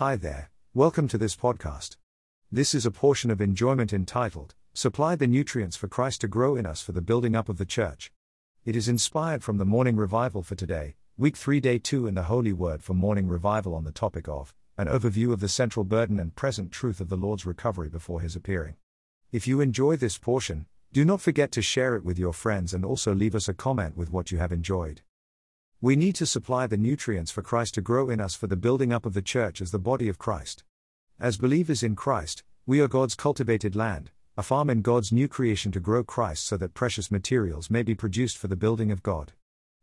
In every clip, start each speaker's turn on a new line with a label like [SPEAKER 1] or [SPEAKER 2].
[SPEAKER 1] Hi there, welcome to this podcast. This is a portion of enjoyment entitled, Supply the Nutrients for Christ to Grow in Us for the Building Up of the Church. It is inspired from the morning revival for today, week 3, day 2, in the Holy Word for morning revival on the topic of an overview of the central burden and present truth of the Lord's recovery before his appearing. If you enjoy this portion, do not forget to share it with your friends and also leave us a comment with what you have enjoyed. We need to supply the nutrients for Christ to grow in us for the building up of the church as the body of Christ. As believers in Christ, we are God's cultivated land, a farm in God's new creation to grow Christ so that precious materials may be produced for the building of God.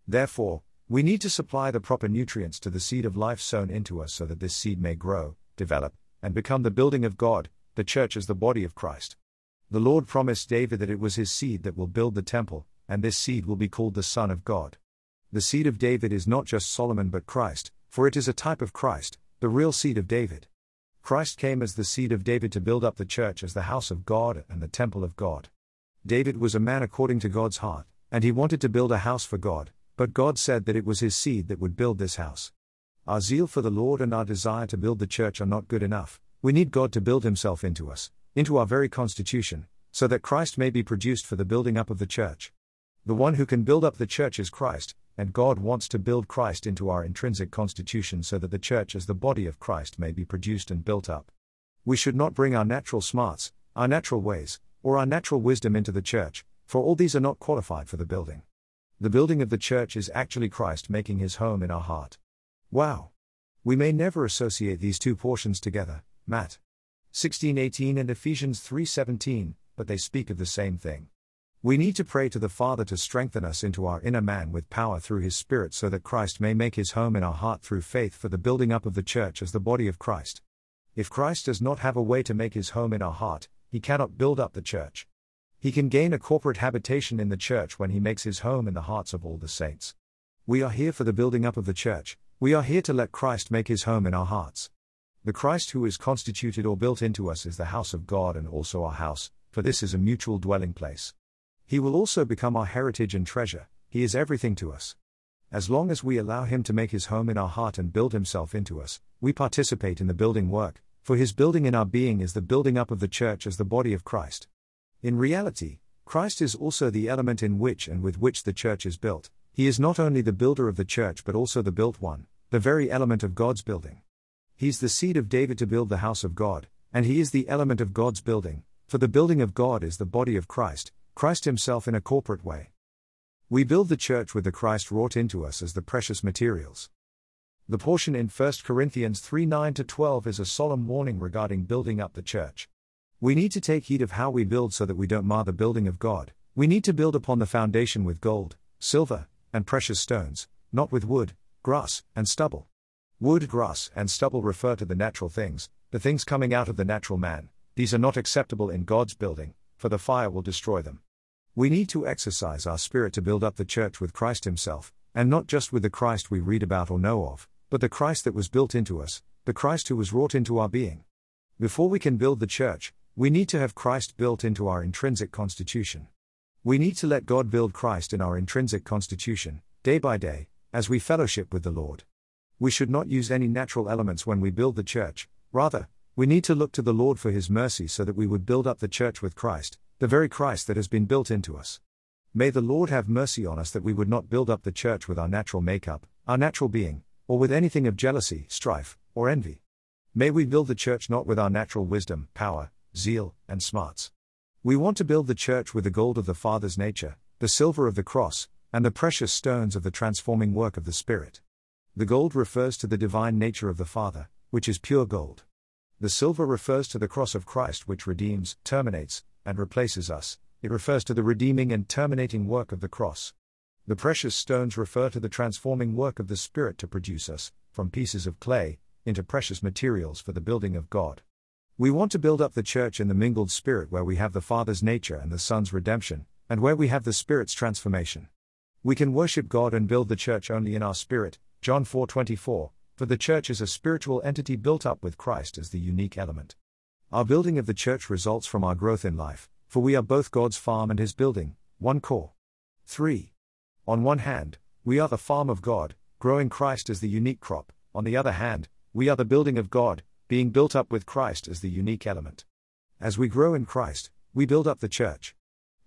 [SPEAKER 1] Therefore, we need to supply the proper nutrients to the seed of life sown into us so that this seed may grow, develop, and become the building of God, the church as the body of Christ. The Lord promised David that it was his seed that will build the temple, and this seed will be called the Son of God. The seed of David is not just Solomon but Christ, for it is a type of Christ, the real seed of David. Christ came as the seed of David to build up the church as the house of God and the temple of God. David was a man according to God's heart, and he wanted to build a house for God, but God said that it was his seed that would build this house. Our zeal for the Lord and our desire to build the church are not good enough, we need God to build himself into us, into our very constitution, so that Christ may be produced for the building up of the church. The one who can build up the church is Christ, and God wants to build Christ into our intrinsic constitution so that the church as the body of Christ may be produced and built up. We should not bring our natural smarts, our natural ways, or our natural wisdom into the church, for all these are not qualified for the building. The building of the church is actually Christ making his home in our heart. Wow! We may never associate these two portions together, Matt. 16:18 and Ephesians 3:17, but they speak of the same thing. We need to pray to the Father to strengthen us into our inner man with power through His Spirit so that Christ may make His home in our heart through faith for the building up of the church as the body of Christ. If Christ does not have a way to make His home in our heart, He cannot build up the church. He can gain a corporate habitation in the church when He makes His home in the hearts of all the saints. We are here for the building up of the church, we are here to let Christ make His home in our hearts. The Christ who is constituted or built into us is the house of God and also our house, for this is a mutual dwelling place. He will also become our heritage and treasure, He is everything to us. As long as we allow Him to make His home in our heart and build Himself into us, we participate in the building work, for His building in our being is the building up of the church as the body of Christ. In reality, Christ is also the element in which and with which the church is built. He is not only the builder of the church but also the built one, the very element of God's building. He's the seed of David to build the house of God, and he is the element of God's building, for the building of God is the body of Christ, Christ Himself in a corporate way. We build the church with the Christ wrought into us as the precious materials. The portion in 1 Corinthians 3 9 12 is a solemn warning regarding building up the church. We need to take heed of how we build so that we don't mar the building of God. We need to build upon the foundation with gold, silver, and precious stones, not with wood, grass, and stubble. Wood, grass, and stubble refer to the natural things, the things coming out of the natural man. These are not acceptable in God's building, for the fire will destroy them. We need to exercise our spirit to build up the church with Christ Himself, and not just with the Christ we read about or know of, but the Christ that was built into us, the Christ who was wrought into our being. Before we can build the church, we need to have Christ built into our intrinsic constitution. We need to let God build Christ in our intrinsic constitution, day by day, as we fellowship with the Lord. We should not use any natural elements when we build the church, rather, we need to look to the Lord for His mercy so that we would build up the church with Christ, the very Christ that has been built into us. May the Lord have mercy on us that we would not build up the church with our natural makeup, our natural being, or with anything of jealousy, strife, or envy. May we build the church not with our natural wisdom, power, zeal, and smarts. We want to build the church with the gold of the Father's nature, the silver of the cross, and the precious stones of the transforming work of the Spirit. The gold refers to the divine nature of the Father, which is pure gold. The silver refers to the cross of Christ, which redeems, terminates, and replaces us, it refers to the redeeming and terminating work of the cross. The precious stones refer to the transforming work of the Spirit to produce us, from pieces of clay, into precious materials for the building of God. We want to build up the church in the mingled Spirit where we have the Father's nature and the Son's redemption, and where we have the Spirit's transformation. We can worship God and build the church only in our spirit, John 4:24, for the church is a spiritual entity built up with Christ as the unique element. Our building of the church results from our growth in life, for we are both God's farm and His building. 1 Cor. 3. On one hand, we are the farm of God, growing Christ as the unique crop, on the other hand, we are the building of God, being built up with Christ as the unique element. As we grow in Christ, we build up the church.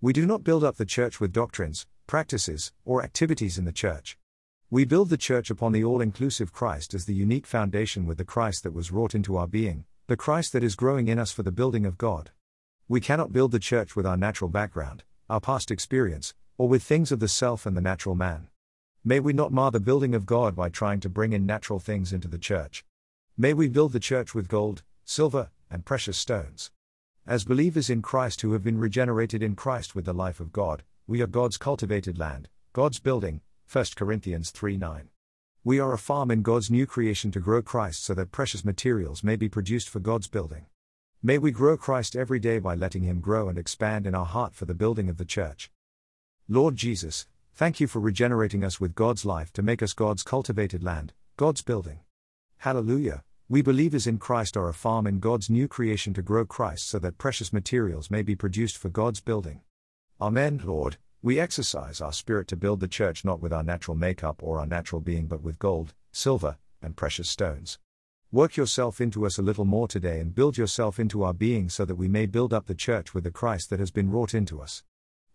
[SPEAKER 1] We do not build up the church with doctrines, practices, or activities in the church. We build the church upon the all inclusive Christ as the unique foundation with the Christ that was wrought into our being, the Christ that is growing in us for the building of God. We cannot build the church with our natural background, our past experience, or with things of the self and the natural man. May we not mar the building of God by trying to bring in natural things into the church. May we build the church with gold, silver, and precious stones. As believers in Christ who have been regenerated in Christ with the life of God, we are God's cultivated land, God's building. 1 Corinthians 3 9. We are a farm in God's new creation to grow Christ so that precious materials may be produced for God's building. May we grow Christ every day by letting Him grow and expand in our heart for the building of the church. Lord Jesus, thank you for regenerating us with God's life to make us God's cultivated land, God's building. Hallelujah. We believers in Christ are a farm in God's new creation to grow Christ so that precious materials may be produced for God's building. Amen, Lord. We exercise our spirit to build the church not with our natural makeup or our natural being but with gold, silver, and precious stones. Work yourself into us a little more today and build yourself into our being so that we may build up the church with the Christ that has been wrought into us.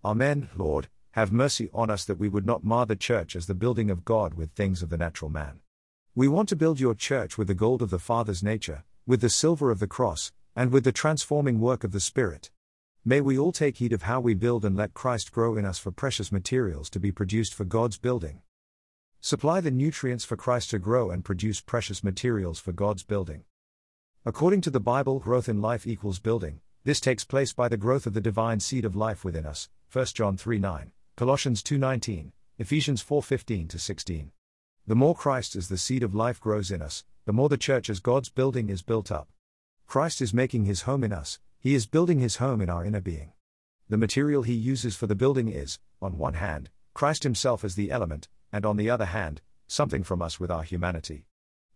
[SPEAKER 1] Amen, Lord. Have mercy on us that we would not mar the church as the building of God with things of the natural man. We want to build your church with the gold of the Father's nature, with the silver of the cross, and with the transforming work of the Spirit. May we all take heed of how we build and let Christ grow in us for precious materials to be produced for God's building. Supply the nutrients for Christ to grow and produce precious materials for God's building. According to the Bible, growth in life equals building. This takes place by the growth of the divine seed of life within us. 1 John 3 9, Colossians 2 19, Ephesians 4 15 16. The more Christ as the seed of life grows in us, the more the church as God's building is built up. Christ is making his home in us, he is building his home in our inner being. The material he uses for the building is, on one hand, Christ himself as the element, and on the other hand, something from us with our humanity.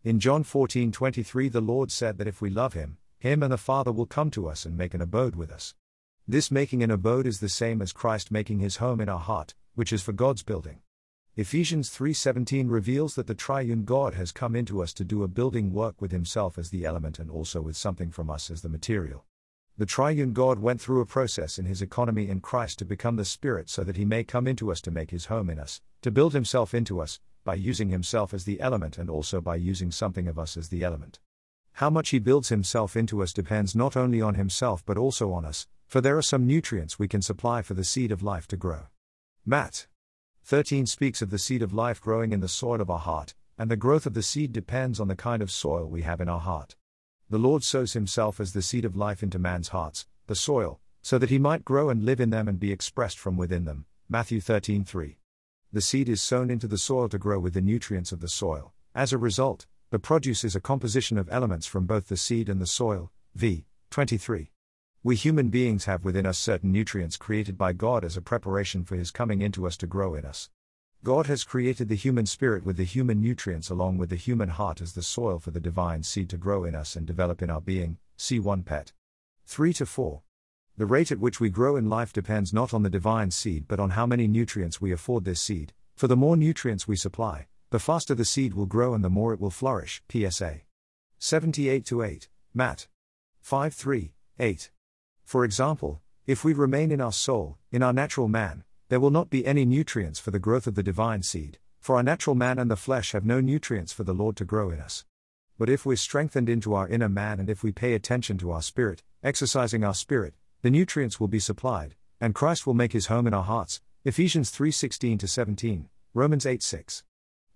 [SPEAKER 1] In John 14:23 the Lord said that if we love him, him and the Father will come to us and make an abode with us. This making an abode is the same as Christ making his home in our heart, which is for God's building. Ephesians 3:17 reveals that the triune God has come into us to do a building work with himself as the element and also with something from us as the material. The triune God went through a process in his economy in Christ to become the Spirit so that he may come into us to make his home in us, to build himself into us, by using himself as the element and also by using something of us as the element. How much he builds himself into us depends not only on himself but also on us, for there are some nutrients we can supply for the seed of life to grow. Matt 13 speaks of the seed of life growing in the soil of our heart, and the growth of the seed depends on the kind of soil we have in our heart. The Lord sows himself as the seed of life into man's hearts, the soil, so that he might grow and live in them and be expressed from within them. Matthew 13:3. The seed is sown into the soil to grow with the nutrients of the soil. As a result, the produce is a composition of elements from both the seed and the soil. V. 23. We human beings have within us certain nutrients created by God as a preparation for His coming into us to grow in us. God has created the human spirit with the human nutrients along with the human heart as the soil for the divine seed to grow in us and develop in our being. See 1 Pet. 3 to 4. The rate at which we grow in life depends not on the divine seed but on how many nutrients we afford this seed, for the more nutrients we supply, the faster the seed will grow and the more it will flourish. PSA 78 to 8. Matt 5 3, 8. For example, if we remain in our soul, in our natural man, there will not be any nutrients for the growth of the divine seed, for our natural man and the flesh have no nutrients for the Lord to grow in us. But if we're strengthened into our inner man and if we pay attention to our spirit, exercising our spirit, the nutrients will be supplied, and Christ will make his home in our hearts. Ephesians 3:16 to 17, Romans 8:6.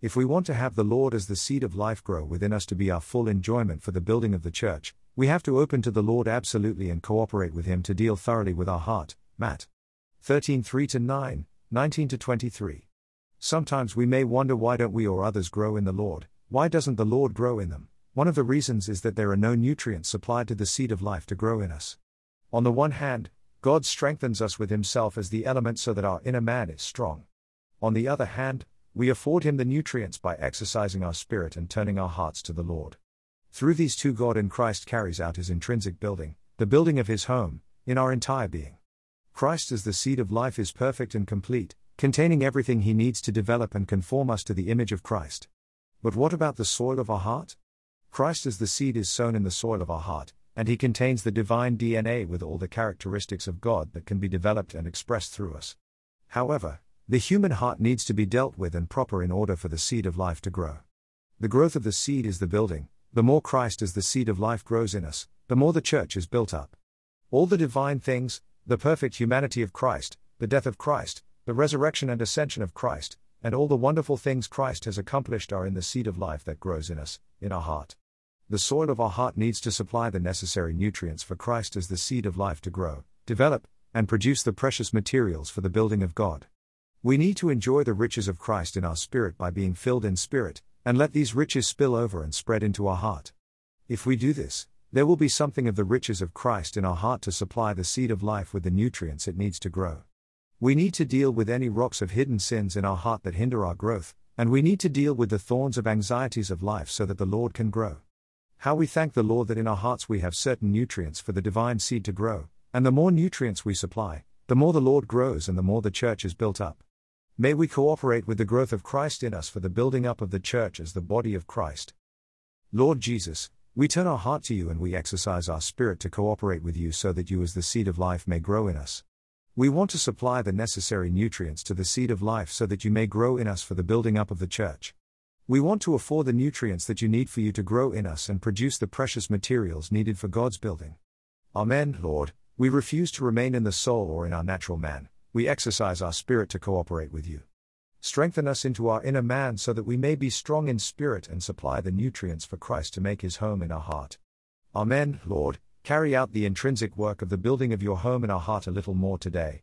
[SPEAKER 1] If we want to have the Lord as the seed of life grow within us to be our full enjoyment for the building of the church, we have to open to the Lord absolutely and cooperate with Him to deal thoroughly with our heart. Matt 13 3 9, 19 23. Sometimes we may wonder why don't we or others grow in the Lord, why doesn't the Lord grow in them? One of the reasons is that there are no nutrients supplied to the seed of life to grow in us. On the one hand, God strengthens us with Himself as the element so that our inner man is strong. On the other hand, we afford Him the nutrients by exercising our spirit and turning our hearts to the Lord. Through these two, God in Christ carries out his intrinsic building, the building of his home, in our entire being. Christ as the seed of life is perfect and complete, containing everything he needs to develop and conform us to the image of Christ. But what about the soil of our heart? Christ as the seed is sown in the soil of our heart, and he contains the divine DNA with all the characteristics of God that can be developed and expressed through us. However, the human heart needs to be dealt with and proper in order for the seed of life to grow. The growth of the seed is the building, the more Christ as the seed of life grows in us, the more the church is built up. All the divine things, the perfect humanity of Christ, the death of Christ, the resurrection and ascension of Christ, and all the wonderful things Christ has accomplished are in the seed of life that grows in us, in our heart. The soil of our heart needs to supply the necessary nutrients for Christ as the seed of life to grow, develop, and produce the precious materials for the building of God. We need to enjoy the riches of Christ in our spirit by being filled in spirit, and let these riches spill over and spread into our heart. If we do this, there will be something of the riches of Christ in our heart to supply the seed of life with the nutrients it needs to grow. We need to deal with any rocks of hidden sins in our heart that hinder our growth, and we need to deal with the thorns of anxieties of life so that the Lord can grow. How we thank the Lord that in our hearts we have certain nutrients for the divine seed to grow, and the more nutrients we supply, the more the Lord grows and the more the church is built up. May we cooperate with the growth of Christ in us for the building up of the church as the body of Christ. Lord Jesus, we turn our heart to you and we exercise our spirit to cooperate with you so that you, as the seed of life, may grow in us. We want to supply the necessary nutrients to the seed of life so that you may grow in us for the building up of the church. We want to afford the nutrients that you need for you to grow in us and produce the precious materials needed for God's building. Amen, Lord. We refuse to remain in the soul or in our natural man we exercise our spirit to cooperate with you. Strengthen us into our inner man so that we may be strong in spirit and supply the nutrients for Christ to make his home in our heart. Amen, Lord. Carry out the intrinsic work of the building of your home in our heart a little more today,